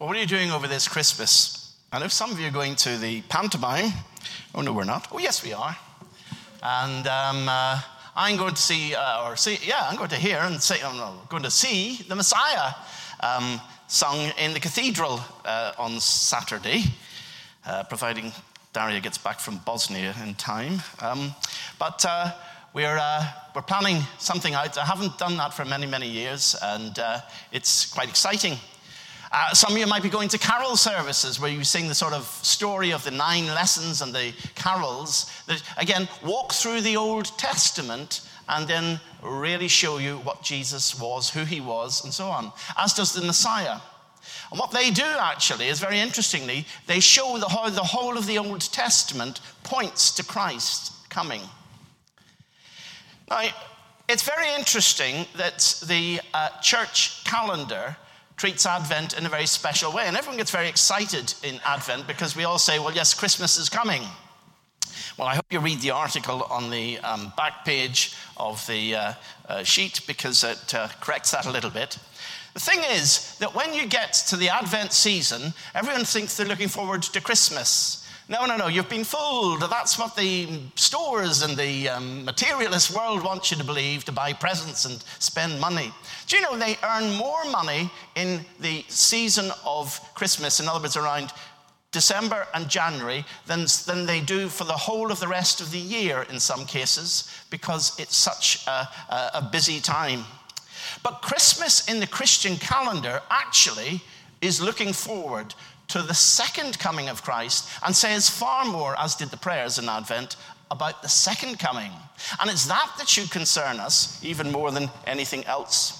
Well, what are you doing over this Christmas? I know some of you are going to the pantomime. Oh, no, we're not. Oh, yes, we are. And um, uh, I'm going to see, uh, or see, yeah, I'm going to hear and say, I'm going to see the Messiah um, sung in the cathedral uh, on Saturday, uh, providing Daria gets back from Bosnia in time. Um, but uh, we're, uh, we're planning something out. I haven't done that for many, many years, and it's quite exciting. Uh, some of you might be going to carol services where you sing the sort of story of the nine lessons and the carols that, again, walk through the Old Testament and then really show you what Jesus was, who he was, and so on, as does the Messiah. And what they do actually is very interestingly, they show the whole, the whole of the Old Testament points to Christ coming. Now, it's very interesting that the uh, church calendar treats Advent in a very special way. And everyone gets very excited in Advent because we all say, well, yes, Christmas is coming. Well, I hope you read the article on the um, back page of the uh, uh, sheet because it uh, corrects that a little bit. The thing is that when you get to the Advent season, everyone thinks they're looking forward to Christmas. No, no, no, you've been fooled. That's what the stores and the um, materialist world want you to believe to buy presents and spend money. Do you know they earn more money in the season of Christmas, in other words, around December and January, than, than they do for the whole of the rest of the year in some cases, because it's such a, a, a busy time. But Christmas in the Christian calendar actually is looking forward to the second coming of Christ and says far more, as did the prayers in Advent, about the second coming. And it's that that should concern us even more than anything else.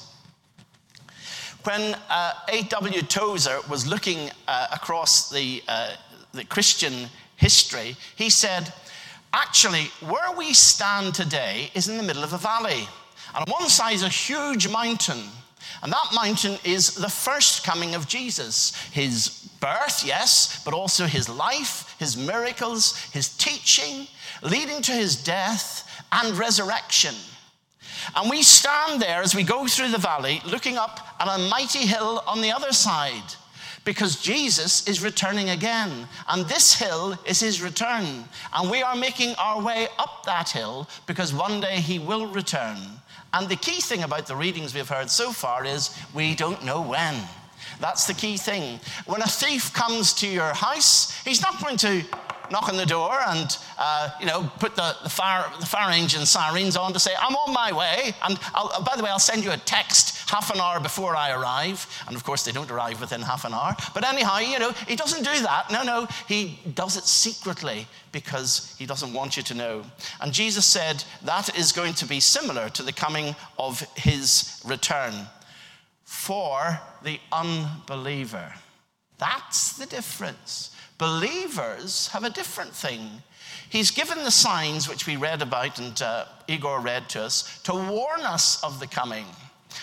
When uh, A.W. Tozer was looking uh, across the, uh, the Christian history, he said, Actually, where we stand today is in the middle of a valley. And on one side is a huge mountain. And that mountain is the first coming of Jesus. His birth, yes, but also his life, his miracles, his teaching, leading to his death and resurrection. And we stand there as we go through the valley, looking up at a mighty hill on the other side, because Jesus is returning again. And this hill is his return. And we are making our way up that hill because one day he will return. And the key thing about the readings we've heard so far is we don't know when. That's the key thing. When a thief comes to your house, he's not going to knock on the door and uh, you know put the, the, fire, the fire engine sirens on to say i'm on my way. And I'll, by the way i'll send you a text half an hour before i arrive. And of course they don't arrive within half an hour. But anyhow you know he doesn't do that. No no. He does it secretly because he doesn't want you to know. And jesus said that is going to be similar to the coming of his return for the unbeliever. That's the difference. Believers have a different thing. He's given the signs which we read about and uh, Igor read to us to warn us of the coming.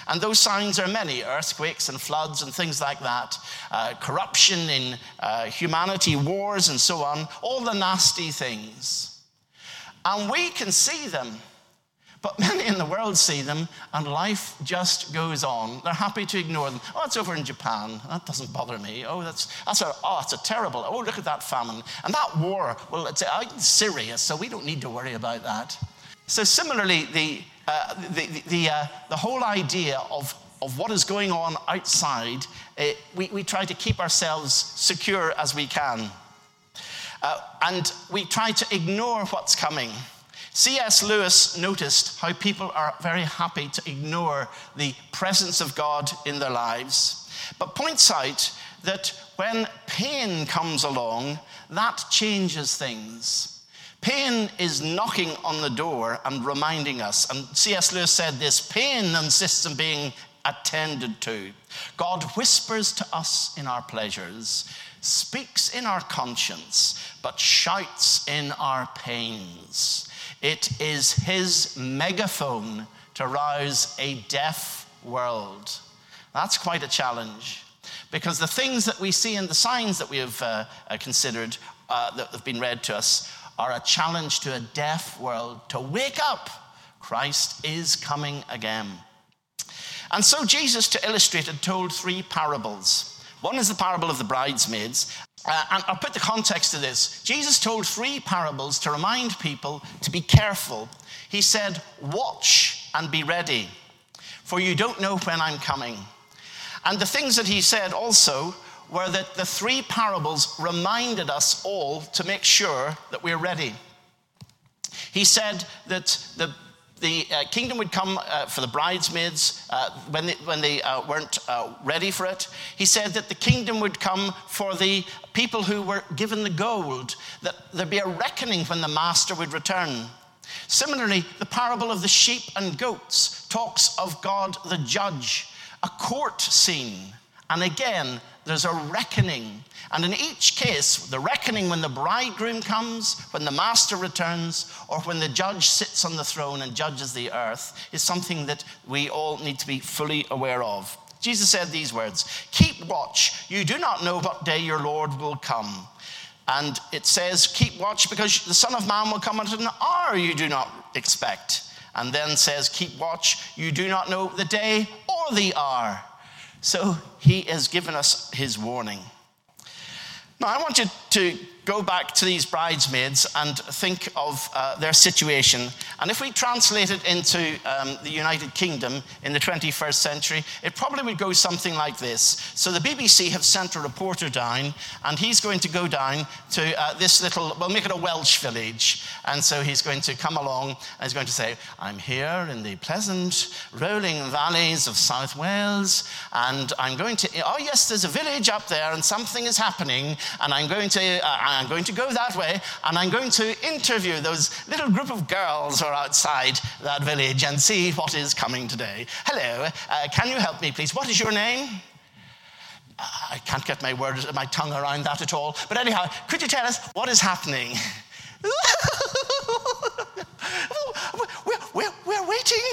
And those signs are many earthquakes and floods and things like that, uh, corruption in uh, humanity, wars, and so on, all the nasty things. And we can see them but many in the world see them and life just goes on. They're happy to ignore them. Oh, it's over in Japan. That doesn't bother me. Oh, that's, that's a, oh, it's a terrible. Oh, look at that famine. And that war, well, it's out in Syria, so we don't need to worry about that. So, similarly, the, uh, the, the, the, uh, the whole idea of, of what is going on outside, uh, we, we try to keep ourselves secure as we can. Uh, and we try to ignore what's coming. C.S. Lewis noticed how people are very happy to ignore the presence of God in their lives, but points out that when pain comes along, that changes things. Pain is knocking on the door and reminding us. And C.S. Lewis said this pain insists on being attended to. God whispers to us in our pleasures, speaks in our conscience, but shouts in our pains. It is his megaphone to rouse a deaf world. That's quite a challenge because the things that we see in the signs that we have uh, uh, considered uh, that have been read to us are a challenge to a deaf world to wake up. Christ is coming again. And so Jesus, to illustrate it, told three parables. One is the parable of the bridesmaids. Uh, and I'll put the context to this. Jesus told three parables to remind people to be careful. He said, Watch and be ready, for you don't know when I'm coming. And the things that he said also were that the three parables reminded us all to make sure that we're ready. He said that the the uh, kingdom would come uh, for the bridesmaids uh, when they, when they uh, weren't uh, ready for it. He said that the kingdom would come for the people who were given the gold, that there'd be a reckoning when the master would return. Similarly, the parable of the sheep and goats talks of God the judge, a court scene. And again, there's a reckoning. And in each case, the reckoning when the bridegroom comes, when the master returns, or when the judge sits on the throne and judges the earth is something that we all need to be fully aware of. Jesus said these words Keep watch. You do not know what day your Lord will come. And it says, Keep watch because the Son of Man will come at an hour you do not expect. And then says, Keep watch. You do not know the day or the hour. So he has given us his warning. Now, I want you to go back to these bridesmaids and think of uh, their situation. And if we translate it into um, the United Kingdom in the 21st century, it probably would go something like this. So the BBC have sent a reporter down, and he's going to go down to uh, this little, we'll make it a Welsh village. And so he's going to come along and he's going to say, I'm here in the pleasant rolling valleys of South Wales, and I'm going to, oh, yes, there's a village up there, and something is happening, and I'm going to, uh, I'm going to go that way and I'm going to interview those little group of girls who are outside that village and see what is coming today. Hello, uh, can you help me, please? What is your name? Uh, I can't get my words, my tongue around that at all. But anyhow, could you tell us what is happening? we're, we're, waiting,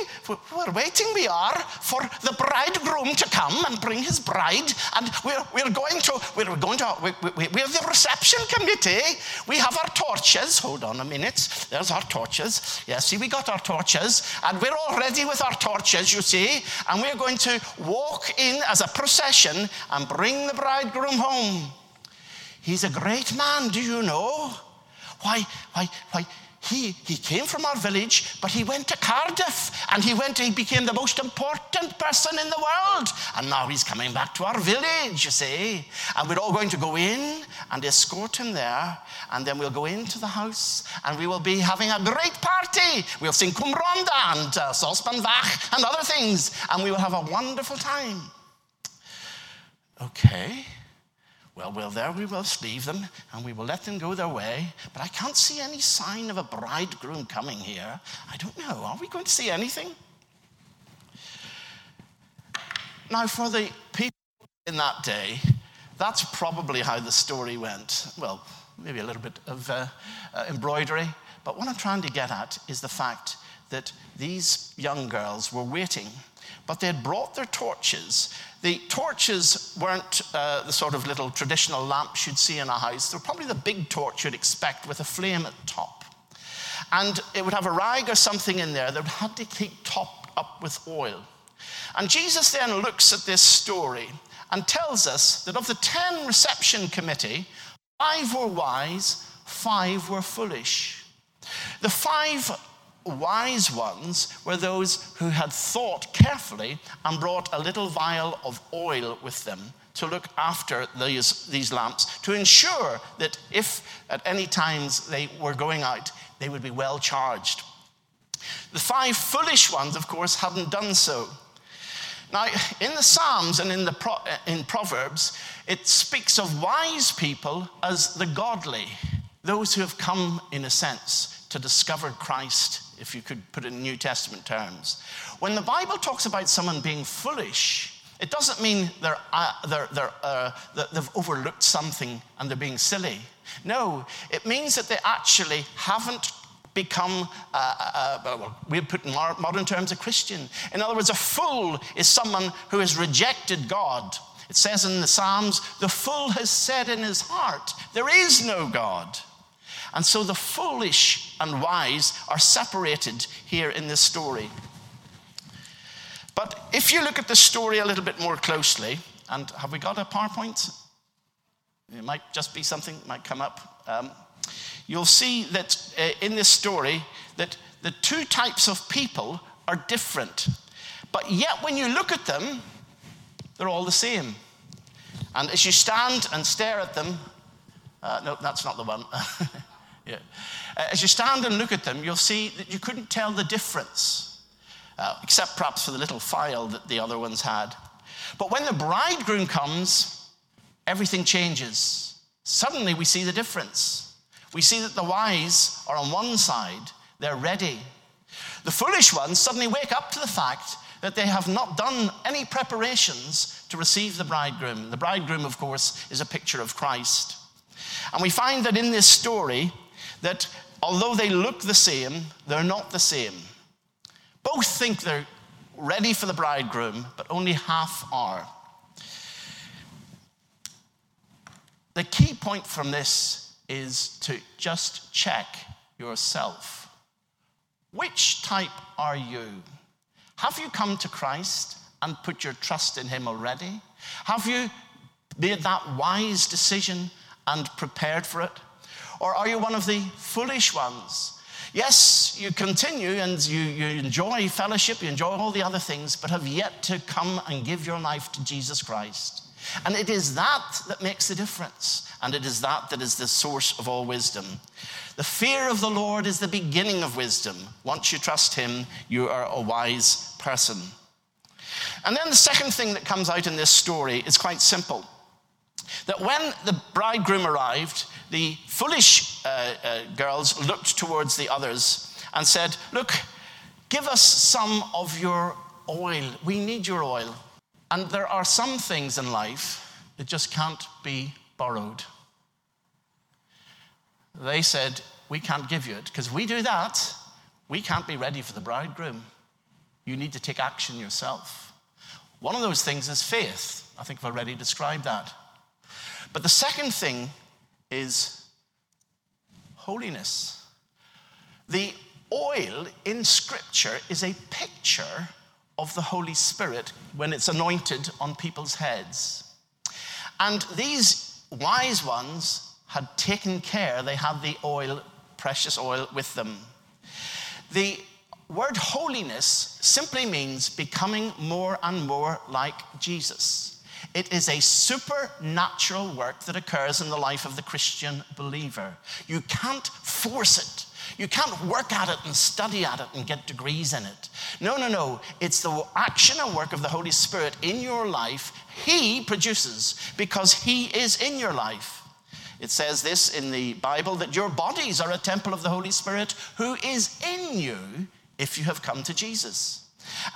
we're waiting, we are, for the bridegroom to come and bring his bride. And we're, we're going to, we're going to, we, we, we have the reception committee. We have our torches. Hold on a minute. There's our torches. Yeah, see, we got our torches. And we're all ready with our torches, you see. And we're going to walk in as a procession and bring the bridegroom home. He's a great man, do you know? Why, why, why? He, he came from our village, but he went to Cardiff and he went, he became the most important person in the world. And now he's coming back to our village, you see. And we're all going to go in and escort him there. And then we'll go into the house and we will be having a great party. We'll sing Rhondda and uh, Fach and other things. And we will have a wonderful time. Okay. Well, well, there we will leave them and we will let them go their way. But I can't see any sign of a bridegroom coming here. I don't know. Are we going to see anything? Now, for the people in that day, that's probably how the story went. Well, maybe a little bit of uh, uh, embroidery. But what I'm trying to get at is the fact that these young girls were waiting, but they had brought their torches the torches weren't uh, the sort of little traditional lamps you'd see in a house. They were probably the big torch you'd expect with a flame at top. And it would have a rag or something in there that had to keep topped up with oil. And Jesus then looks at this story and tells us that of the 10 reception committee, five were wise, five were foolish. The five wise ones were those who had thought carefully and brought a little vial of oil with them to look after these, these lamps to ensure that if at any times they were going out, they would be well charged. The five foolish ones, of course, hadn't done so. Now, in the Psalms and in, the Pro- in Proverbs, it speaks of wise people as the godly, those who have come, in a sense, to discover Christ if you could put it in New Testament terms. When the Bible talks about someone being foolish, it doesn't mean they're, uh, they're, they're, uh, they've overlooked something and they're being silly. No, it means that they actually haven't become, uh, uh, uh well, we put in modern terms, a Christian. In other words, a fool is someone who has rejected God. It says in the Psalms, the fool has said in his heart, there is no God. And so the foolish and wise are separated here in this story. But if you look at the story a little bit more closely, and have we got a PowerPoint? It might just be something might come up. Um, you'll see that uh, in this story that the two types of people are different. But yet, when you look at them, they're all the same. And as you stand and stare at them, uh, no, that's not the one. yeah. Uh, as you stand and look at them, you'll see that you couldn't tell the difference, uh, except perhaps for the little file that the other ones had. But when the bridegroom comes, everything changes. Suddenly, we see the difference. We see that the wise are on one side, they're ready. The foolish ones suddenly wake up to the fact that they have not done any preparations to receive the bridegroom. The bridegroom, of course, is a picture of Christ. And we find that in this story, that although they look the same, they're not the same. Both think they're ready for the bridegroom, but only half are. The key point from this is to just check yourself. Which type are you? Have you come to Christ and put your trust in Him already? Have you made that wise decision and prepared for it? Or are you one of the foolish ones? Yes, you continue and you, you enjoy fellowship, you enjoy all the other things, but have yet to come and give your life to Jesus Christ. And it is that that makes the difference. And it is that that is the source of all wisdom. The fear of the Lord is the beginning of wisdom. Once you trust Him, you are a wise person. And then the second thing that comes out in this story is quite simple that when the bridegroom arrived, the foolish uh, uh, girls looked towards the others and said, Look, give us some of your oil. We need your oil. And there are some things in life that just can't be borrowed. They said, We can't give you it because we do that. We can't be ready for the bridegroom. You need to take action yourself. One of those things is faith. I think I've already described that. But the second thing is holiness. The oil in Scripture is a picture of the Holy Spirit when it's anointed on people's heads. And these wise ones had taken care, they had the oil, precious oil, with them. The word holiness simply means becoming more and more like Jesus. It is a supernatural work that occurs in the life of the Christian believer. You can't force it. You can't work at it and study at it and get degrees in it. No, no, no. It's the action and work of the Holy Spirit in your life. He produces because He is in your life. It says this in the Bible that your bodies are a temple of the Holy Spirit who is in you if you have come to Jesus.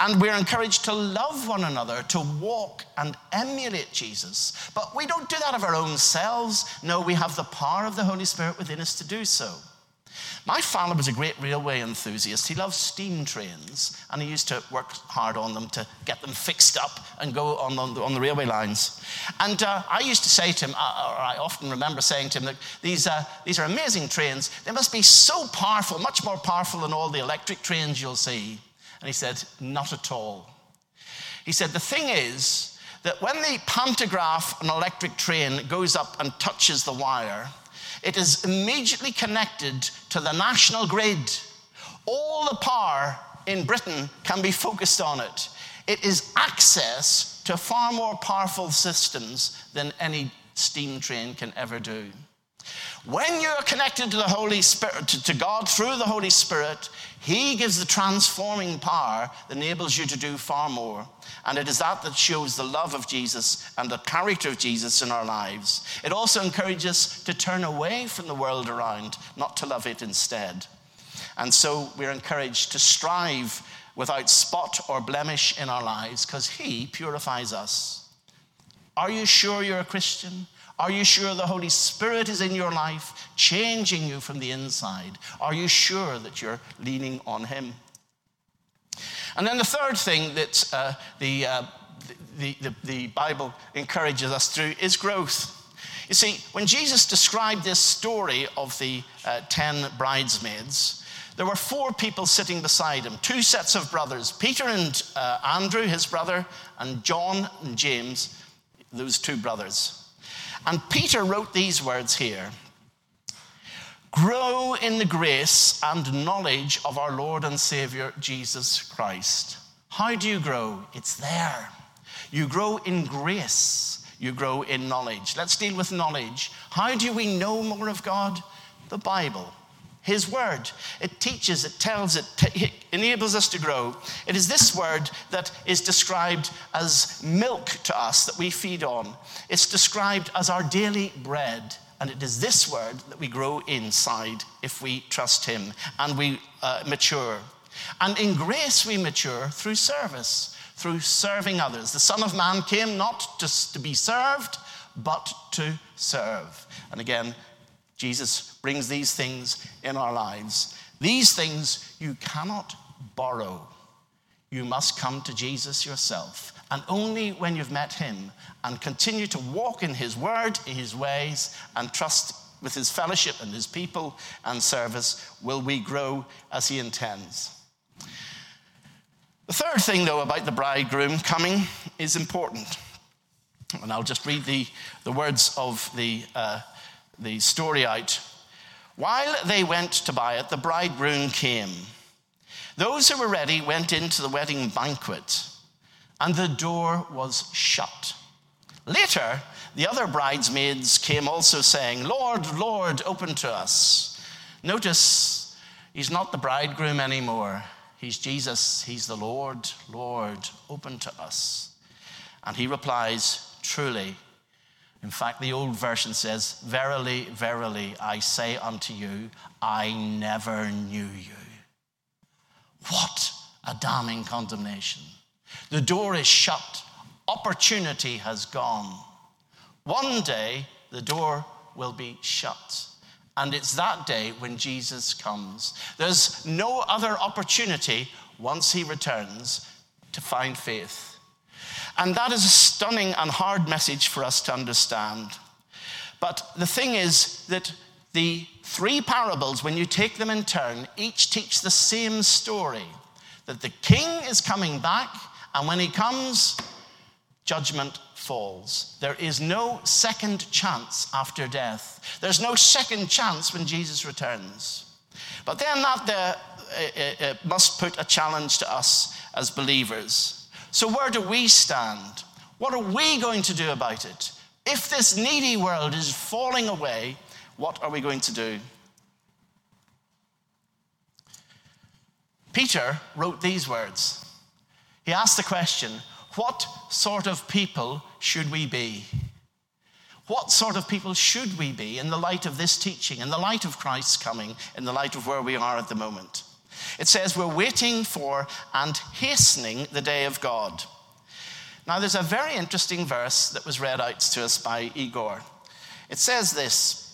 And we're encouraged to love one another, to walk and emulate Jesus. But we don't do that of our own selves. No, we have the power of the Holy Spirit within us to do so. My father was a great railway enthusiast. He loved steam trains, and he used to work hard on them to get them fixed up and go on, the, on the railway lines. And uh, I used to say to him, uh, or I often remember saying to him, that these, uh, these are amazing trains. They must be so powerful, much more powerful than all the electric trains you'll see. And he said, Not at all. He said, The thing is that when the pantograph, an electric train, goes up and touches the wire, it is immediately connected to the national grid. All the power in Britain can be focused on it. It is access to far more powerful systems than any steam train can ever do. When you are connected to the Holy Spirit, to, God through the Holy Spirit, He gives the transforming power that enables you to do far more. And it is that that shows the love of Jesus and the character of Jesus in our lives. It also encourages us to turn away from the world around, not to love it instead. And so we're encouraged to strive without spot or blemish in our lives because He purifies us. Are you sure you're a Christian? Are you sure the Holy Spirit is in your life, changing you from the inside? Are you sure that you're leaning on Him? And then the third thing that uh, the, uh, the, the, the Bible encourages us through is growth. You see, when Jesus described this story of the uh, 10 bridesmaids, there were four people sitting beside him two sets of brothers Peter and uh, Andrew, his brother, and John and James, those two brothers. And Peter wrote these words here Grow in the grace and knowledge of our Lord and Savior Jesus Christ. How do you grow? It's there. You grow in grace, you grow in knowledge. Let's deal with knowledge. How do we know more of God? The Bible. His word. It teaches, it tells, it, it enables us to grow. It is this word that is described as milk to us that we feed on. It's described as our daily bread. And it is this word that we grow inside if we trust Him and we uh, mature. And in grace, we mature through service, through serving others. The Son of Man came not just to be served, but to serve. And again, Jesus brings these things in our lives. These things you cannot borrow. You must come to Jesus yourself. And only when you've met him and continue to walk in his word, in his ways, and trust with his fellowship and his people and service will we grow as he intends. The third thing, though, about the bridegroom coming is important. And I'll just read the, the words of the, uh, the story out. While they went to buy it, the bridegroom came. Those who were ready went into the wedding banquet, and the door was shut. Later, the other bridesmaids came also saying, Lord, Lord, open to us. Notice he's not the bridegroom anymore. He's Jesus. He's the Lord, Lord, open to us. And he replies, Truly, in fact, the old version says, Verily, verily, I say unto you, I never knew you. What a damning condemnation. The door is shut, opportunity has gone. One day, the door will be shut. And it's that day when Jesus comes. There's no other opportunity once he returns to find faith. And that is a stunning and hard message for us to understand. But the thing is that the three parables, when you take them in turn, each teach the same story that the king is coming back, and when he comes, judgment falls. There is no second chance after death. There's no second chance when Jesus returns. But then that there, it, it must put a challenge to us as believers. So, where do we stand? What are we going to do about it? If this needy world is falling away, what are we going to do? Peter wrote these words. He asked the question What sort of people should we be? What sort of people should we be in the light of this teaching, in the light of Christ's coming, in the light of where we are at the moment? It says we're waiting for and hastening the day of God. Now, there's a very interesting verse that was read out to us by Igor. It says this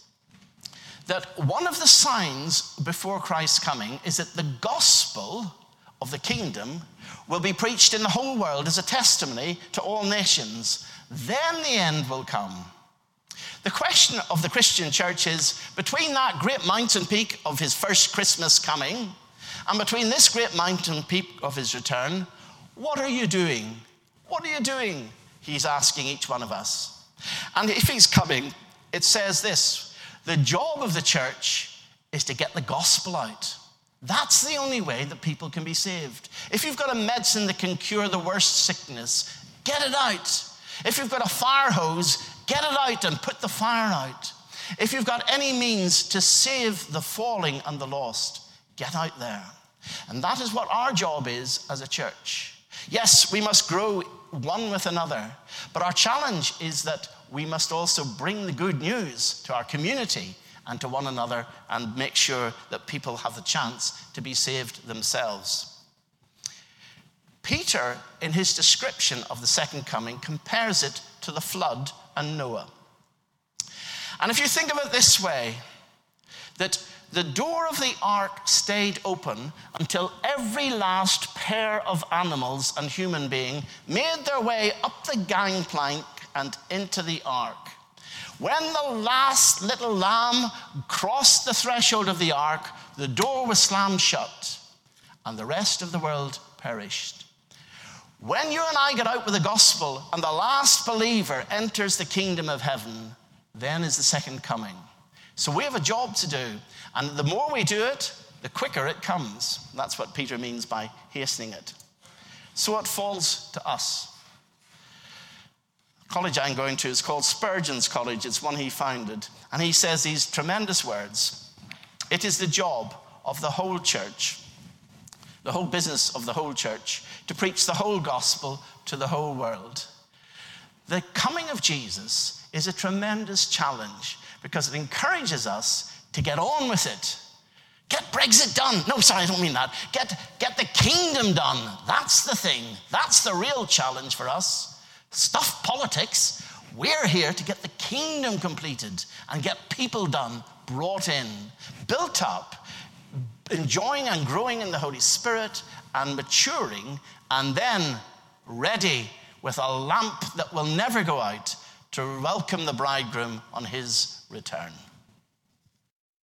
that one of the signs before Christ's coming is that the gospel of the kingdom will be preached in the whole world as a testimony to all nations. Then the end will come. The question of the Christian church is between that great mountain peak of his first Christmas coming and between this great mountain peak of his return, what are you doing? What are you doing? He's asking each one of us. And if he's coming, it says this the job of the church is to get the gospel out. That's the only way that people can be saved. If you've got a medicine that can cure the worst sickness, get it out. If you've got a fire hose, get it out and put the fire out. If you've got any means to save the falling and the lost, Get out there. And that is what our job is as a church. Yes, we must grow one with another, but our challenge is that we must also bring the good news to our community and to one another and make sure that people have the chance to be saved themselves. Peter, in his description of the second coming, compares it to the flood and Noah. And if you think of it this way, that the door of the ark stayed open until every last pair of animals and human being made their way up the gangplank and into the ark. When the last little lamb crossed the threshold of the ark, the door was slammed shut, and the rest of the world perished. When you and I get out with the gospel and the last believer enters the kingdom of heaven, then is the second coming. So we have a job to do. And the more we do it, the quicker it comes. That's what Peter means by hastening it. So it falls to us. The college I'm going to is called Spurgeon's College. It's one he founded. And he says these tremendous words It is the job of the whole church the whole business of the whole church, to preach the whole gospel to the whole world. The coming of Jesus is a tremendous challenge because it encourages us to get on with it. Get Brexit done. No, sorry, I don't mean that. Get, get the kingdom done. That's the thing. That's the real challenge for us. Stuff politics. We're here to get the kingdom completed and get people done, brought in, built up, enjoying and growing in the Holy Spirit and maturing, and then ready with a lamp that will never go out to welcome the bridegroom on his return.